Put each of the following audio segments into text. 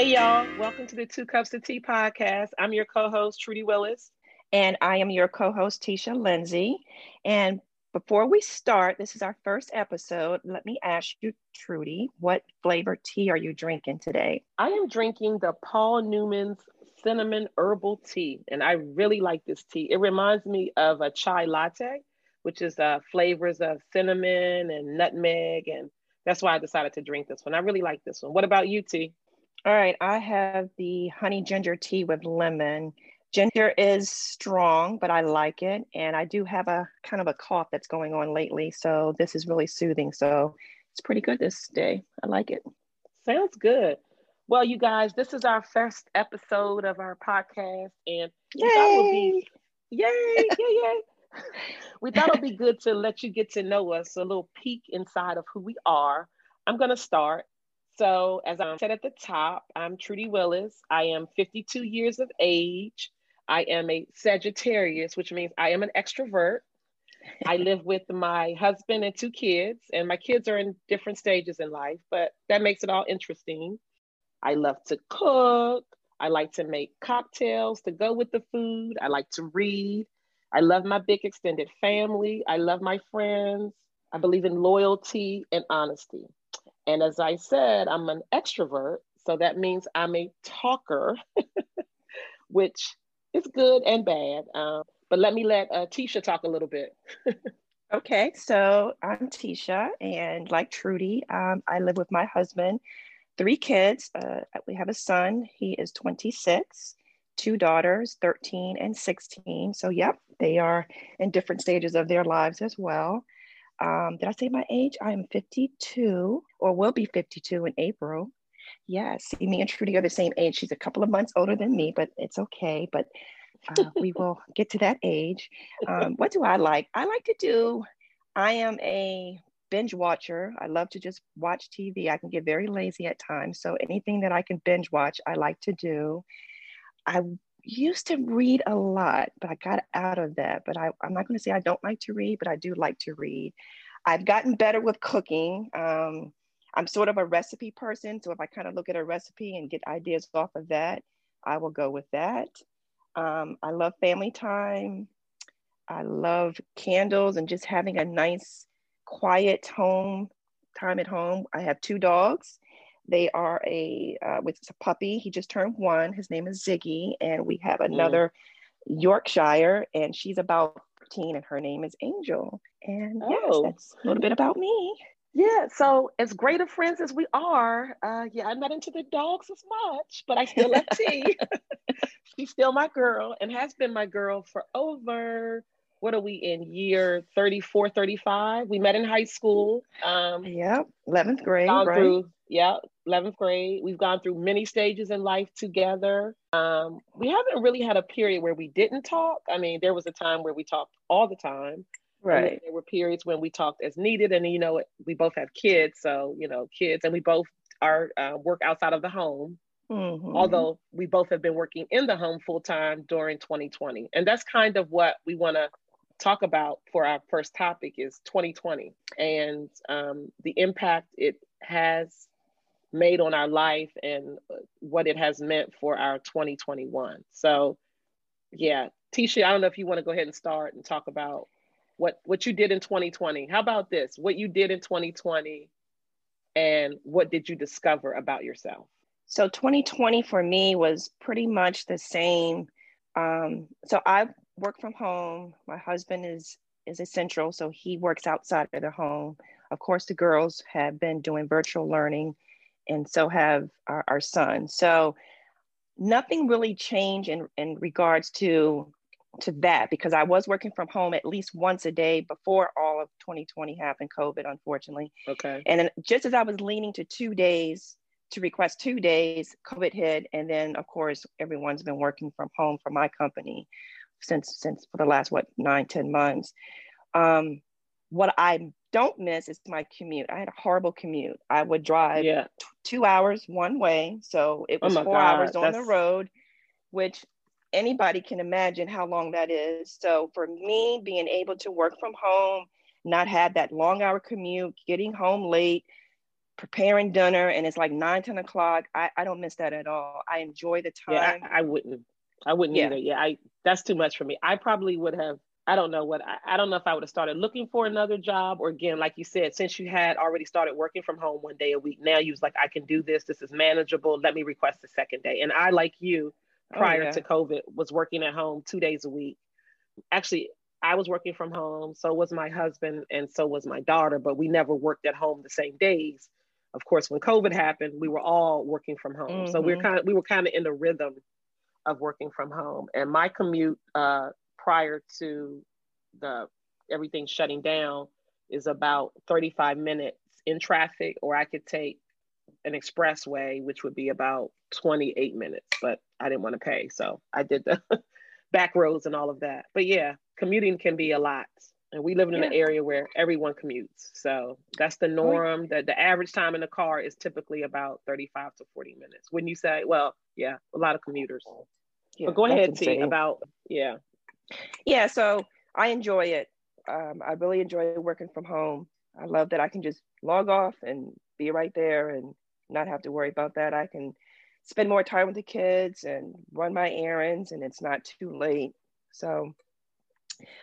Hey, y'all. Welcome to the Two Cups of Tea podcast. I'm your co host, Trudy Willis. And I am your co host, Tisha Lindsay. And before we start, this is our first episode. Let me ask you, Trudy, what flavor tea are you drinking today? I am drinking the Paul Newman's cinnamon herbal tea, and I really like this tea. It reminds me of a chai latte, which is uh, flavors of cinnamon and nutmeg, and that's why I decided to drink this one. I really like this one. What about you, T? All right, I have the honey ginger tea with lemon. Ginger is strong, but I like it. And I do have a kind of a cough that's going on lately. So this is really soothing. So it's pretty good this day. I like it. Sounds good. Well, you guys, this is our first episode of our podcast. And yay! Be yay, yay, yay. we thought it would be good to let you get to know us, a little peek inside of who we are. I'm going to start so, as I said at the top, I'm Trudy Willis. I am 52 years of age. I am a Sagittarius, which means I am an extrovert. I live with my husband and two kids, and my kids are in different stages in life, but that makes it all interesting. I love to cook. I like to make cocktails to go with the food. I like to read. I love my big extended family. I love my friends. I believe in loyalty and honesty. And as I said, I'm an extrovert. So that means I'm a talker, which is good and bad. Um, but let me let uh, Tisha talk a little bit. okay, so I'm Tisha, and like Trudy, um, I live with my husband, three kids. Uh, we have a son, he is 26, two daughters, 13 and 16. So, yep, they are in different stages of their lives as well. Um, did I say my age? I am 52 or will be 52 in April. Yes, me and Trudy are the same age. She's a couple of months older than me, but it's okay. But uh, we will get to that age. Um, what do I like? I like to do, I am a binge watcher. I love to just watch TV. I can get very lazy at times. So anything that I can binge watch, I like to do. I used to read a lot, but I got out of that. But I, I'm not going to say I don't like to read, but I do like to read. I've gotten better with cooking. Um, I'm sort of a recipe person. So if I kind of look at a recipe and get ideas off of that, I will go with that. Um, I love family time. I love candles and just having a nice, quiet home time at home. I have two dogs they are a uh, with a puppy. He just turned one. His name is Ziggy, and we have mm. another mm. Yorkshire, and she's about 13, and her name is Angel. And oh. yes, that's a little bit about me. Yeah, so as great of friends as we are, uh, yeah, I'm not into the dogs as much, but I still love tea. She's still my girl and has been my girl for over what are we in year 34 35 we met in high school um yeah 11th grade right? through yeah 11th grade. We've gone through many stages in life together. Um we haven't really had a period where we didn't talk. I mean there was a time where we talked all the time. Right. there were periods when we talked as needed and you know we both have kids so you know kids and we both are uh, work outside of the home. Mm-hmm. Although we both have been working in the home full time during 2020. And that's kind of what we want to talk about for our first topic is 2020 and um, the impact it has made on our life and what it has meant for our 2021. So, yeah, Tisha, I don't know if you want to go ahead and start and talk about what what you did in 2020. How about this? What you did in 2020 and what did you discover about yourself? So 2020 for me was pretty much the same. Um, so I work from home. My husband is is essential, so he works outside of the home. Of course, the girls have been doing virtual learning, and so have our, our son. So nothing really changed in, in regards to to that because I was working from home at least once a day before all of 2020 happened, COVID, unfortunately. Okay. And then just as I was leaning to two days to request two days, COVID hit, and then of course everyone's been working from home for my company since since for the last what nine ten months. Um, what I don't miss is my commute. I had a horrible commute. I would drive yeah. t- two hours one way, so it oh was oh four God, hours on that's... the road, which anybody can imagine how long that is. So for me, being able to work from home, not have that long hour commute, getting home late, preparing dinner and it's like 9 10 o'clock I, I don't miss that at all i enjoy the time yeah i, I wouldn't i wouldn't yeah. either yeah i that's too much for me i probably would have I don't know what I, I, don't know if I would have started looking for another job or again, like you said, since you had already started working from home one day a week, now you was like, I can do this. This is manageable. Let me request a second day. And I, like you, oh, prior oh, yeah. to COVID, was working at home two days a week. Actually, I was working from home, so was my husband, and so was my daughter, but we never worked at home the same days. Of course, when COVID happened, we were all working from home. Mm-hmm. So we we're kind of we were kind of in the rhythm of working from home. And my commute uh, prior to the everything shutting down is about 35 minutes in traffic, or I could take an expressway, which would be about 28 minutes, but I didn't want to pay. So I did the back roads and all of that. But yeah, commuting can be a lot. And we live in yeah. an area where everyone commutes. So that's the oh, norm. That the average time in the car is typically about 35 to 40 minutes. When you say, well, yeah, a lot of commuters. Oh, yeah, but go ahead, T, about, yeah. Yeah, so I enjoy it. Um, I really enjoy working from home. I love that I can just log off and be right there and not have to worry about that. I can spend more time with the kids and run my errands and it's not too late. So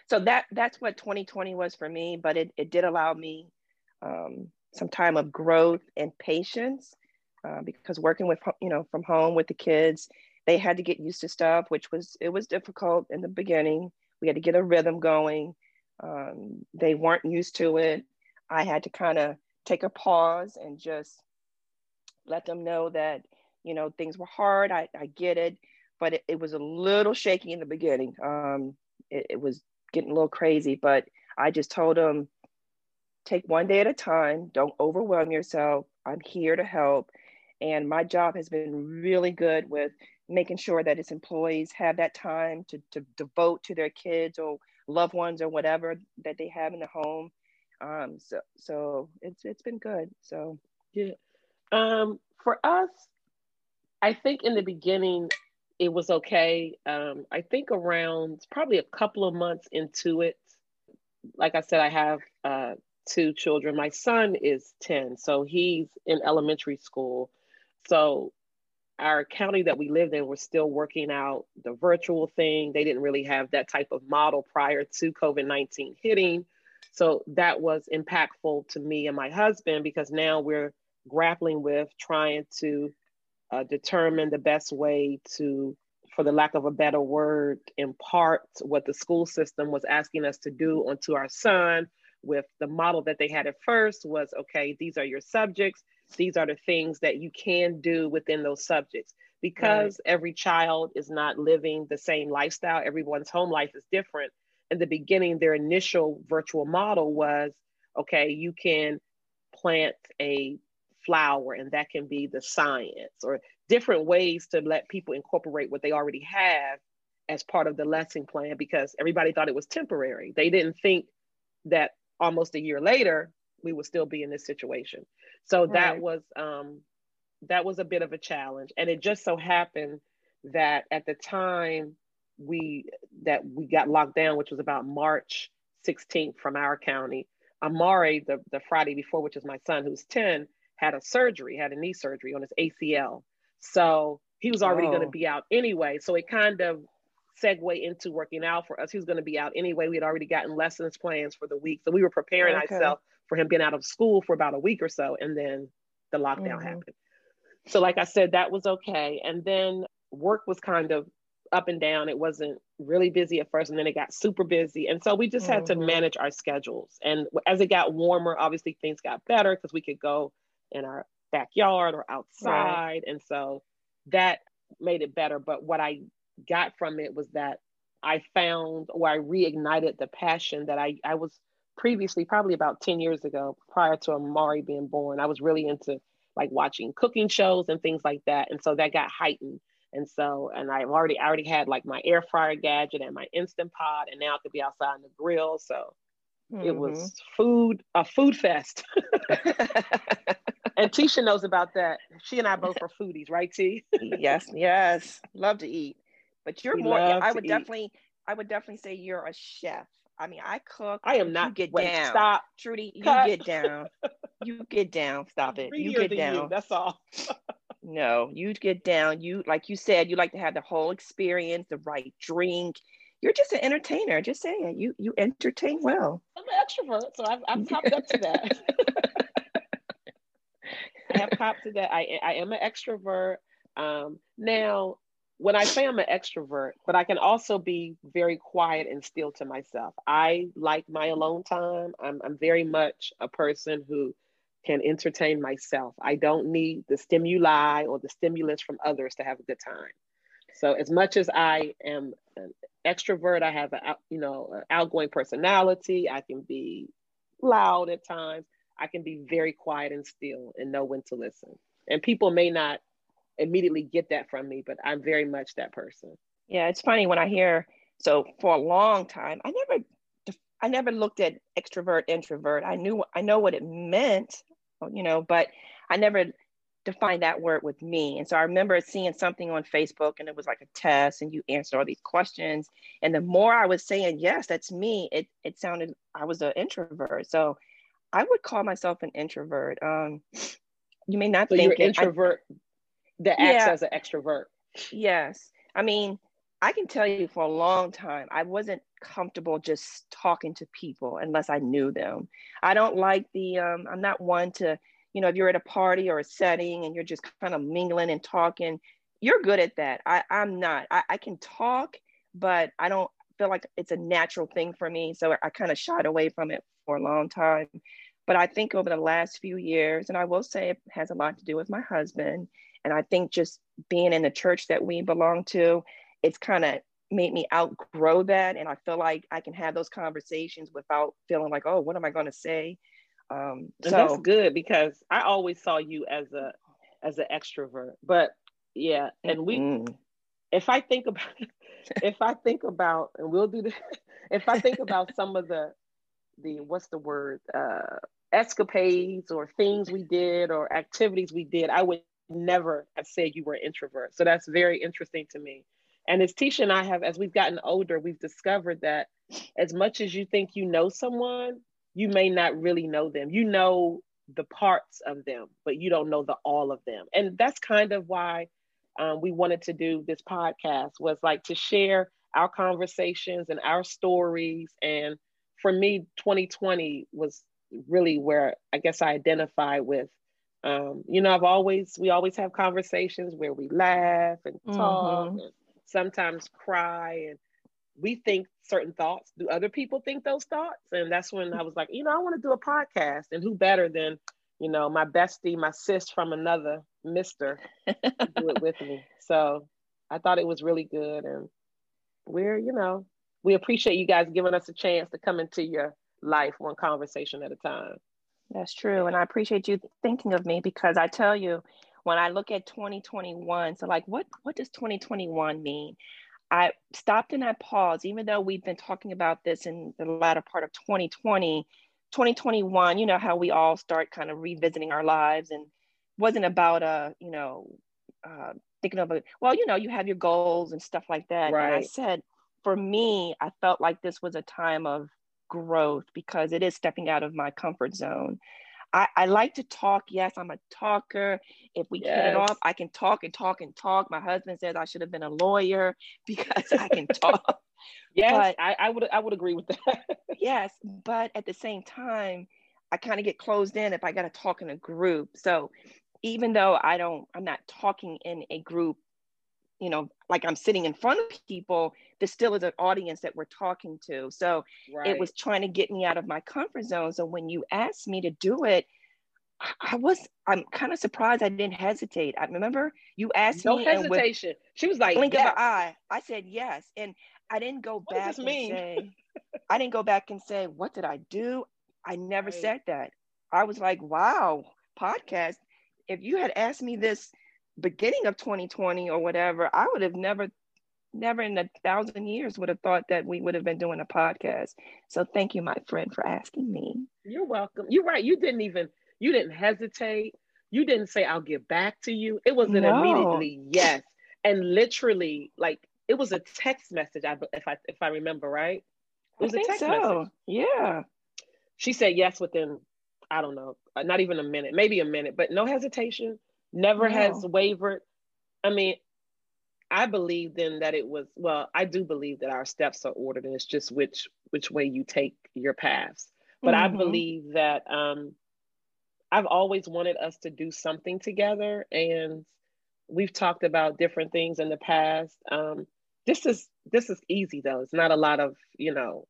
so that that's what 2020 was for me, but it, it did allow me um, some time of growth and patience uh, because working with you know from home with the kids, they had to get used to stuff, which was it was difficult in the beginning. We had to get a rhythm going. Um, they weren't used to it. I had to kind of take a pause and just let them know that, you know, things were hard. I, I get it, but it, it was a little shaky in the beginning. Um, it, it was getting a little crazy, but I just told them, take one day at a time. Don't overwhelm yourself. I'm here to help. And my job has been really good with making sure that its employees have that time to, to devote to their kids or loved ones or whatever that they have in the home. Um, so so it's it's been good. So yeah. Um, for us, I think in the beginning it was okay. Um, I think around probably a couple of months into it, like I said, I have uh, two children. My son is 10, so he's in elementary school. So our county that we lived in was still working out the virtual thing. They didn't really have that type of model prior to COVID 19 hitting. So that was impactful to me and my husband because now we're grappling with trying to uh, determine the best way to, for the lack of a better word, impart what the school system was asking us to do onto our son. With the model that they had at first was okay, these are your subjects these are the things that you can do within those subjects. Because right. every child is not living the same lifestyle everyone's home life is different. In the beginning their initial virtual model was okay you can plant a flower and that can be the science or different ways to let people incorporate what they already have as part of the lesson plan because everybody thought it was temporary. They didn't think that almost a year later we would still be in this situation so right. that was um, that was a bit of a challenge, and it just so happened that at the time we that we got locked down, which was about March 16th from our county. Amari, the the Friday before, which is my son who's 10, had a surgery, had a knee surgery on his ACL. So he was already oh. going to be out anyway. So it kind of segue into working out for us. He was going to be out anyway. We had already gotten lessons plans for the week. So we were preparing okay. ourselves for him being out of school for about a week or so. And then the lockdown mm-hmm. happened. So, like I said, that was okay. And then work was kind of up and down. It wasn't really busy at first, and then it got super busy. And so we just had mm-hmm. to manage our schedules. And as it got warmer, obviously things got better because we could go in our backyard or outside. Right. And so that made it better. But what I got from it was that I found or I reignited the passion that I, I was previously, probably about 10 years ago, prior to Amari being born, I was really into like watching cooking shows and things like that. And so that got heightened. And so, and I've already, I already had like my air fryer gadget and my Instant Pot, and now I could be outside on the grill. So mm-hmm. it was food, a food fest. and Tisha knows about that. She and I both are foodies, right, T? yes, yes. Love to eat. But you're we more, I would definitely, eat. I would definitely say you're a chef. I mean, I cook. I am not. get wait, down. Stop, Trudy. You get down. you get down. Stop it. Greedier you get down. You, that's all. no, you get down. You like you said, you like to have the whole experience, the right drink. You're just an entertainer. Just saying, you you entertain well. I'm an extrovert, so I've, I've popped up to that. I have popped to that. I I am an extrovert. Um, now, when I say I'm an extrovert, but I can also be very quiet and still to myself. I like my alone time. I'm, I'm very much a person who can entertain myself. I don't need the stimuli or the stimulus from others to have a good time. So as much as I am an extrovert, I have a you know outgoing personality. I can be loud at times. I can be very quiet and still and know when to listen. And people may not immediately get that from me, but I'm very much that person. Yeah, it's funny when I hear so for a long time, I never I never looked at extrovert introvert. I knew I know what it meant, you know, but I never defined that word with me. And so I remember seeing something on Facebook and it was like a test and you answered all these questions. And the more I was saying, yes, that's me, it it sounded I was an introvert. So I would call myself an introvert. Um, you may not so think you're introvert I, that acts yeah. as an extrovert. Yes. I mean, I can tell you for a long time, I wasn't comfortable just talking to people unless I knew them. I don't like the, um, I'm not one to, you know, if you're at a party or a setting and you're just kind of mingling and talking, you're good at that. I, I'm not. I, I can talk, but I don't feel like it's a natural thing for me. So I kind of shied away from it for a long time. But I think over the last few years, and I will say it has a lot to do with my husband, and I think just being in the church that we belong to, it's kind of made me outgrow that. And I feel like I can have those conversations without feeling like, oh, what am I going to say? Um, so that's good because I always saw you as a as an extrovert. But yeah, and we mm-hmm. if I think about if I think about and we'll do this if I think about some of the the what's the word uh escapades or things we did or activities we did, I would never have said you were an introvert. So that's very interesting to me. And as Tisha and I have, as we've gotten older, we've discovered that as much as you think you know someone, you may not really know them. You know the parts of them, but you don't know the all of them. And that's kind of why um, we wanted to do this podcast was like to share our conversations and our stories. And for me, 2020 was really where I guess I identify with um, you know, I've always, we always have conversations where we laugh and talk mm-hmm. and sometimes cry and we think certain thoughts. Do other people think those thoughts? And that's when I was like, you know, I want to do a podcast. And who better than, you know, my bestie, my sis from another mister do it with me. So I thought it was really good. And we're, you know, we appreciate you guys giving us a chance to come into your life one conversation at a time. That's true. And I appreciate you thinking of me because I tell you, when I look at 2021, so like what what does 2021 mean? I stopped and I paused, even though we've been talking about this in the latter part of 2020, 2021, you know, how we all start kind of revisiting our lives and wasn't about a, you know, uh, thinking of a, well, you know, you have your goals and stuff like that. Right. And I said, for me, I felt like this was a time of growth because it is stepping out of my comfort zone. I, I like to talk. Yes, I'm a talker. If we yes. hit it off, I can talk and talk and talk. My husband says I should have been a lawyer because I can talk. yes, but, I, I would I would agree with that. yes, but at the same time, I kind of get closed in if I got to talk in a group. So even though I don't, I'm not talking in a group you know, like I'm sitting in front of people, there still is an audience that we're talking to. So right. it was trying to get me out of my comfort zone. So when you asked me to do it, I was I'm kind of surprised I didn't hesitate. I remember you asked no me. No hesitation. She was like, blink yes. of an eye. I said yes, and I didn't go what back and mean? say. I didn't go back and say what did I do. I never right. said that. I was like, wow, podcast. If you had asked me this beginning of 2020 or whatever, I would have never, never in a thousand years would have thought that we would have been doing a podcast. So thank you, my friend, for asking me. You're welcome. You're right. You didn't even, you didn't hesitate. You didn't say, I'll get back to you. It was an no. immediately yes. And literally, like, it was a text message, if I if I remember right. It was I a text so. message. Yeah. She said yes within I don't know, not even a minute, maybe a minute, but no hesitation, never no. has wavered. I mean, I believe then that it was well, I do believe that our steps are ordered and it's just which which way you take your paths. But mm-hmm. I believe that um I've always wanted us to do something together and we've talked about different things in the past. Um this is this is easy though. It's not a lot of, you know,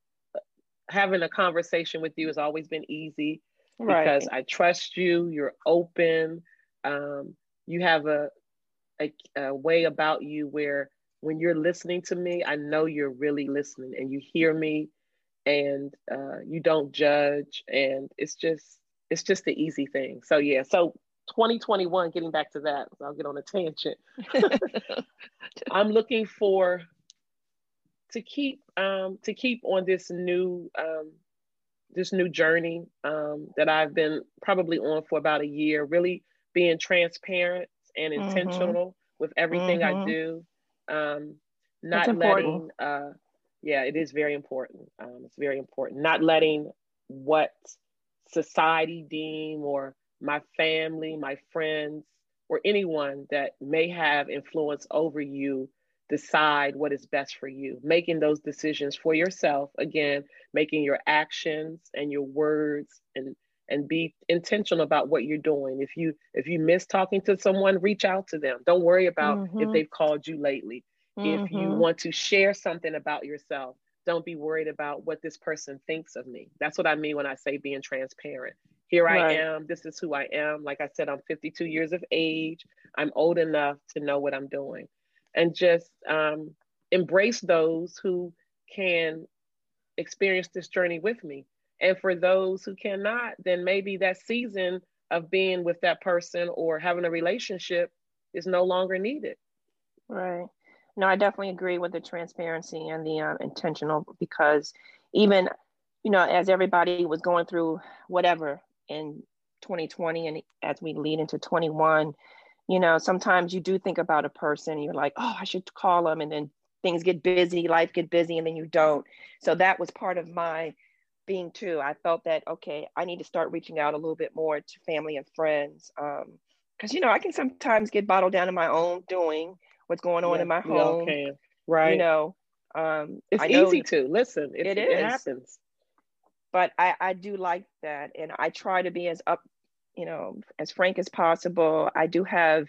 having a conversation with you has always been easy right. because I trust you, you're open. Um, you have a a, a way about you where when you're listening to me, I know you're really listening and you hear me and uh, you don't judge. And it's just, it's just the easy thing. So yeah, so 2021, getting back to that, I'll get on a tangent. I'm looking for to keep um, to keep on this new um, this new journey um, that I've been probably on for about a year. Really being transparent and mm-hmm. intentional mm-hmm. with everything mm-hmm. I do. Um, not letting, uh, yeah, it is very important. Um, it's very important. Not letting what society deem or my family, my friends, or anyone that may have influence over you decide what is best for you. Making those decisions for yourself, again, making your actions and your words and and be intentional about what you're doing. If you if you miss talking to someone, reach out to them. Don't worry about mm-hmm. if they've called you lately. Mm-hmm. If you mm-hmm. want to share something about yourself, don't be worried about what this person thinks of me. That's what I mean when I say being transparent. Here right. I am. This is who I am. Like I said, I'm 52 years of age. I'm old enough to know what I'm doing. And just um, embrace those who can experience this journey with me and for those who cannot, then maybe that season of being with that person or having a relationship is no longer needed. Right. No, I definitely agree with the transparency and the um, intentional because even, you know, as everybody was going through whatever in 2020 and as we lead into 21, you know, sometimes you do think about a person, you're like, oh, I should call them. And then things get busy, life get busy, and then you don't. So that was part of my being too, I felt that, okay, I need to start reaching out a little bit more to family and friends. Um, Cause you know, I can sometimes get bottled down in my own doing what's going on yeah, in my home. Right. You know, um, it's easy to listen. It, it, it happens. But I, I do like that. And I try to be as up, you know, as frank as possible. I do have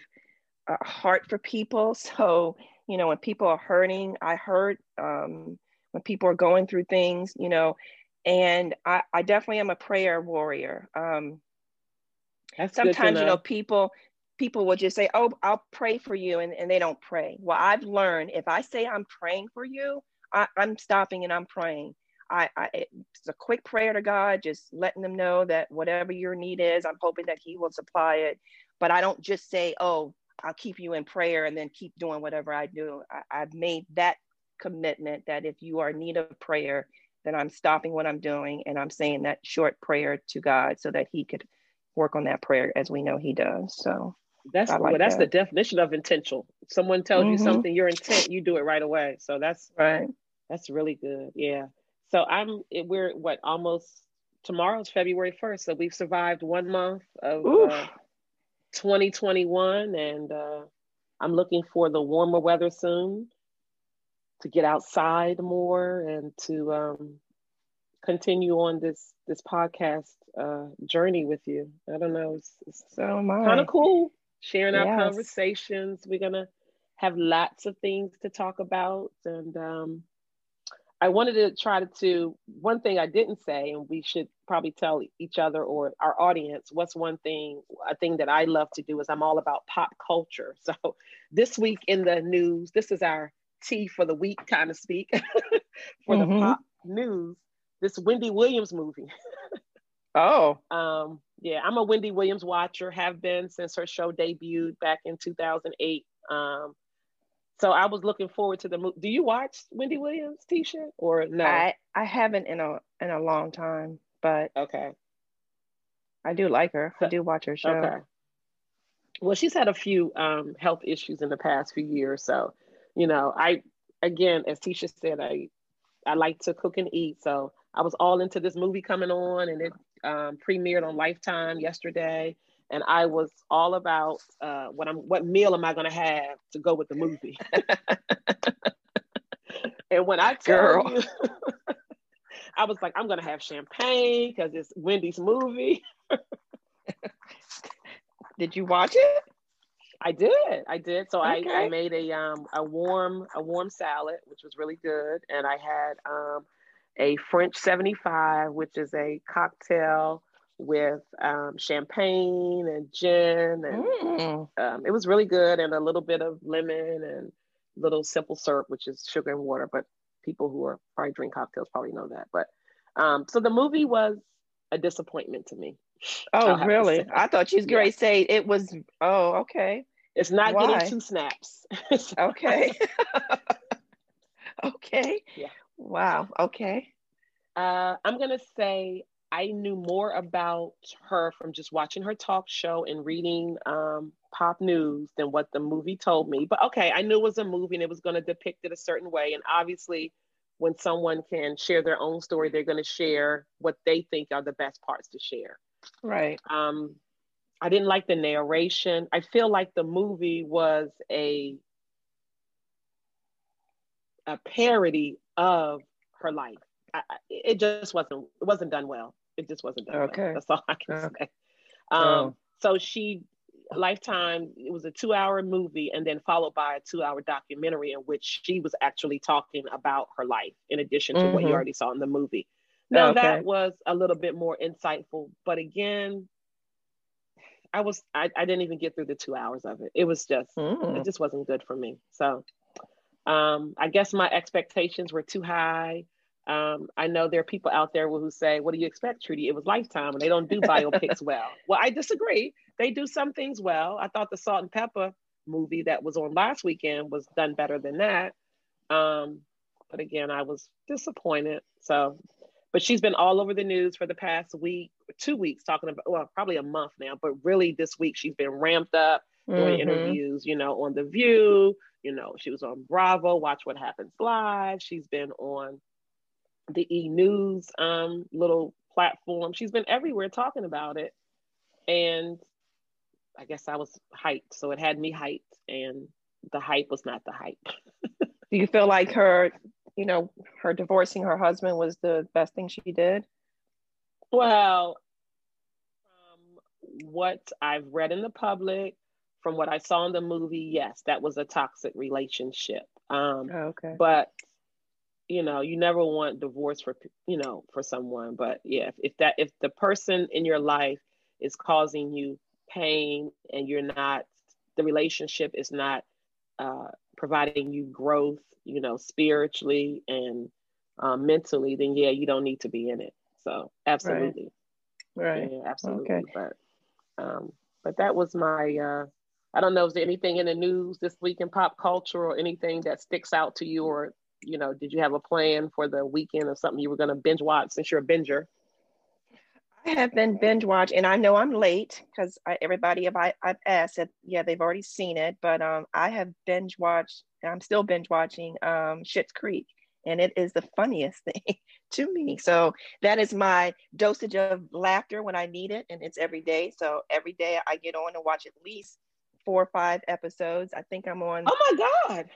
a heart for people. So, you know, when people are hurting, I hurt. Um, when people are going through things, you know, and I, I definitely am a prayer warrior. Um, That's sometimes know. you know people people will just say, "Oh, I'll pray for you," and, and they don't pray. Well, I've learned if I say I'm praying for you, I, am stopping and I'm praying. I, I it's a quick prayer to God, just letting them know that whatever your need is, I'm hoping that He will supply it. But I don't just say, "Oh, I'll keep you in prayer," and then keep doing whatever I do. I, I've made that commitment that if you are in need of prayer, then I'm stopping what I'm doing and I'm saying that short prayer to God so that He could work on that prayer as we know He does. So that's like well, that's that. the definition of intentional. Someone tells mm-hmm. you something, your intent, you do it right away. So that's right. That's really good. Yeah. So I'm we're what almost tomorrow's February 1st. So we've survived one month of uh, 2021 and uh, I'm looking for the warmer weather soon to get outside more and to um, continue on this this podcast uh, journey with you. I don't know, it's, it's so kind of cool sharing yes. our conversations. We're gonna have lots of things to talk about, and um, I wanted to try to, to one thing I didn't say, and we should probably tell each other or our audience what's one thing a thing that I love to do is I'm all about pop culture. So this week in the news, this is our tea for the week, kind of speak, for mm-hmm. the pop news. This Wendy Williams movie. oh. Um, yeah, I'm a Wendy Williams watcher, have been since her show debuted back in 2008. Um, so I was looking forward to the movie. Do you watch Wendy Williams, Tisha, or no? I, I haven't in a in a long time, but okay. I do like her. I do watch her show. Okay. Well, she's had a few um, health issues in the past few years, so you know, I again, as Tisha said, I I like to cook and eat, so I was all into this movie coming on, and it um, premiered on Lifetime yesterday, and I was all about uh, what I'm, what meal am I going to have to go with the movie. and when I tell Girl. you, I was like, I'm going to have champagne because it's Wendy's movie. Did you watch it? I did. I did. So okay. I, I made a um a warm a warm salad, which was really good, and I had um a French 75, which is a cocktail with um, champagne and gin, and mm. um, it was really good, and a little bit of lemon and little simple syrup, which is sugar and water. But people who are probably drink cocktails probably know that. But um, so the movie was a disappointment to me. Oh, really? I thought you was going to say it was. Oh, okay. It's not Why? getting two snaps. okay. okay. Yeah. Wow. Okay. Uh, I'm going to say I knew more about her from just watching her talk show and reading um, pop news than what the movie told me. But okay, I knew it was a movie and it was going to depict it a certain way. And obviously, when someone can share their own story, they're going to share what they think are the best parts to share. Right. Um, I didn't like the narration. I feel like the movie was a a parody of her life. I, it just wasn't it wasn't done well. It just wasn't done okay. well. That's all I can okay. say. Um, oh. So she Lifetime. It was a two-hour movie, and then followed by a two-hour documentary in which she was actually talking about her life, in addition to mm-hmm. what you mm-hmm. already saw in the movie. Now okay. that was a little bit more insightful, but again, I was I, I didn't even get through the two hours of it. It was just mm. it just wasn't good for me. So um, I guess my expectations were too high. Um, I know there are people out there who say, "What do you expect, Trudy?" It was Lifetime, and they don't do biopics well. Well, I disagree. They do some things well. I thought the Salt-N-Pepa movie that was on last weekend was done better than that. Um, but again, I was disappointed. So, but she's been all over the news for the past week, two weeks, talking about well, probably a month now. But really, this week she's been ramped up doing mm-hmm. interviews. You know, on the View. You know, she was on Bravo. Watch What Happens Live. She's been on the E News um, little platform. She's been everywhere talking about it. And I guess I was hyped. So it had me hyped, and the hype was not the hype. Do you feel like her, you know, her divorcing her husband was the best thing she did? Well, from what I've read in the public, from what I saw in the movie, yes, that was a toxic relationship. Um, oh, okay. But you know you never want divorce for you know for someone but yeah if, if that if the person in your life is causing you pain and you're not the relationship is not uh, providing you growth you know spiritually and um, mentally then yeah you don't need to be in it so absolutely right, right. Yeah, absolutely okay. but um but that was my uh I don't know, is there anything in the news this week in pop culture or anything that sticks out to you or you know, did you have a plan for the weekend or something you were going to binge watch since you're a binger? I have been binge watch, and I know I'm late because everybody have I, I've asked said yeah they've already seen it, but um I have binge watched. I'm still binge watching um Schitt's Creek, and it is the funniest thing to me. So that is my dosage of laughter when I need it, and it's every day. So every day I get on and watch at least four or five episodes. I think I'm on. Oh my god!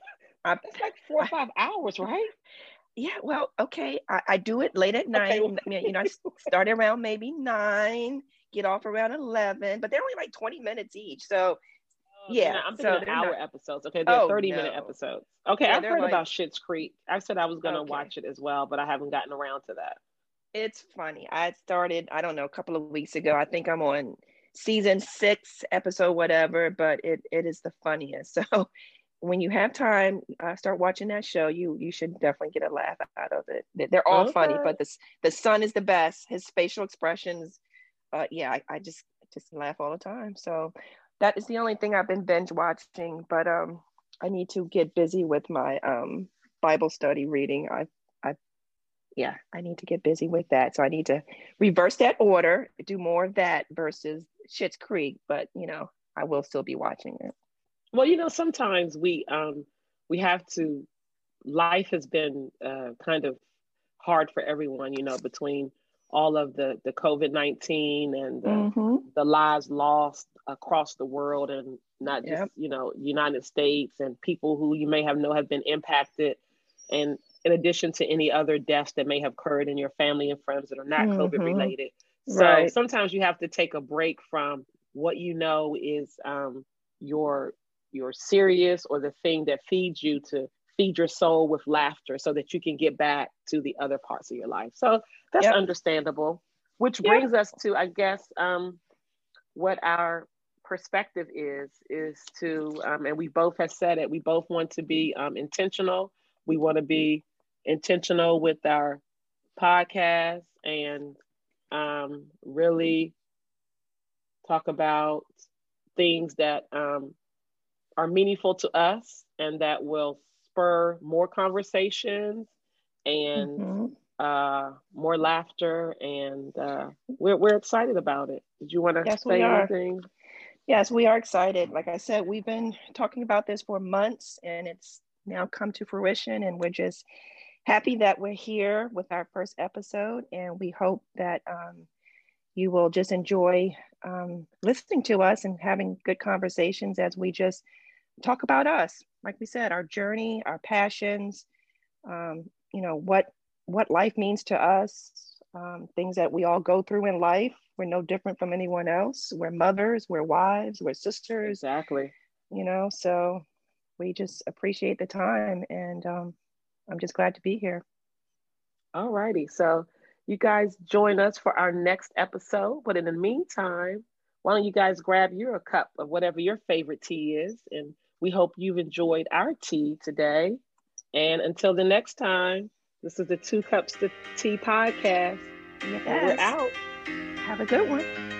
I, That's like four or five hours, right? Yeah, well, okay. I, I do it late at night. Okay. you know, I start around maybe nine, get off around 11, but they're only like 20 minutes each. So, oh, yeah. I'm thinking so hour not... episodes. Okay, they're oh, 30 no. minute episodes. Okay, yeah, I've heard like... about Schitt's Creek. I said I was going to okay. watch it as well, but I haven't gotten around to that. It's funny. I started, I don't know, a couple of weeks ago. I think I'm on season six, episode whatever, but it, it is the funniest. So when you have time, uh, start watching that show. You you should definitely get a laugh out of it. They're all okay. funny, but the the son is the best. His facial expressions, uh, yeah, I, I just just laugh all the time. So that is the only thing I've been binge watching. But um, I need to get busy with my um Bible study reading. I I yeah, I need to get busy with that. So I need to reverse that order, do more of that versus Schitt's Creek. But you know, I will still be watching it. Well, you know, sometimes we um we have to. Life has been uh, kind of hard for everyone, you know, between all of the the COVID nineteen and the, mm-hmm. the, lives lost across the world, and not just yep. you know United States and people who you may have know have been impacted, and in addition to any other deaths that may have occurred in your family and friends that are not mm-hmm. COVID related. So right. sometimes you have to take a break from what you know is um, your your serious or the thing that feeds you to feed your soul with laughter so that you can get back to the other parts of your life. So that's yep. understandable. Which yep. brings us to, I guess, um, what our perspective is is to, um, and we both have said it. We both want to be um, intentional. We want to be intentional with our podcast and um, really talk about things that um, are meaningful to us and that will spur more conversations and mm-hmm. uh, more laughter. And uh, we're, we're excited about it. Did you want to yes, say anything? Yes, we are excited. Like I said, we've been talking about this for months and it's now come to fruition. And we're just happy that we're here with our first episode. And we hope that um, you will just enjoy um, listening to us and having good conversations as we just talk about us. Like we said, our journey, our passions, um, you know, what what life means to us, um, things that we all go through in life. We're no different from anyone else. We're mothers, we're wives, we're sisters. Exactly. You know, so we just appreciate the time and um, I'm just glad to be here. All righty. So you guys join us for our next episode. But in the meantime, why don't you guys grab your cup of whatever your favorite tea is? And we hope you've enjoyed our tea today. And until the next time, this is the Two Cups of Tea podcast. Yes. We're out. Have a good one.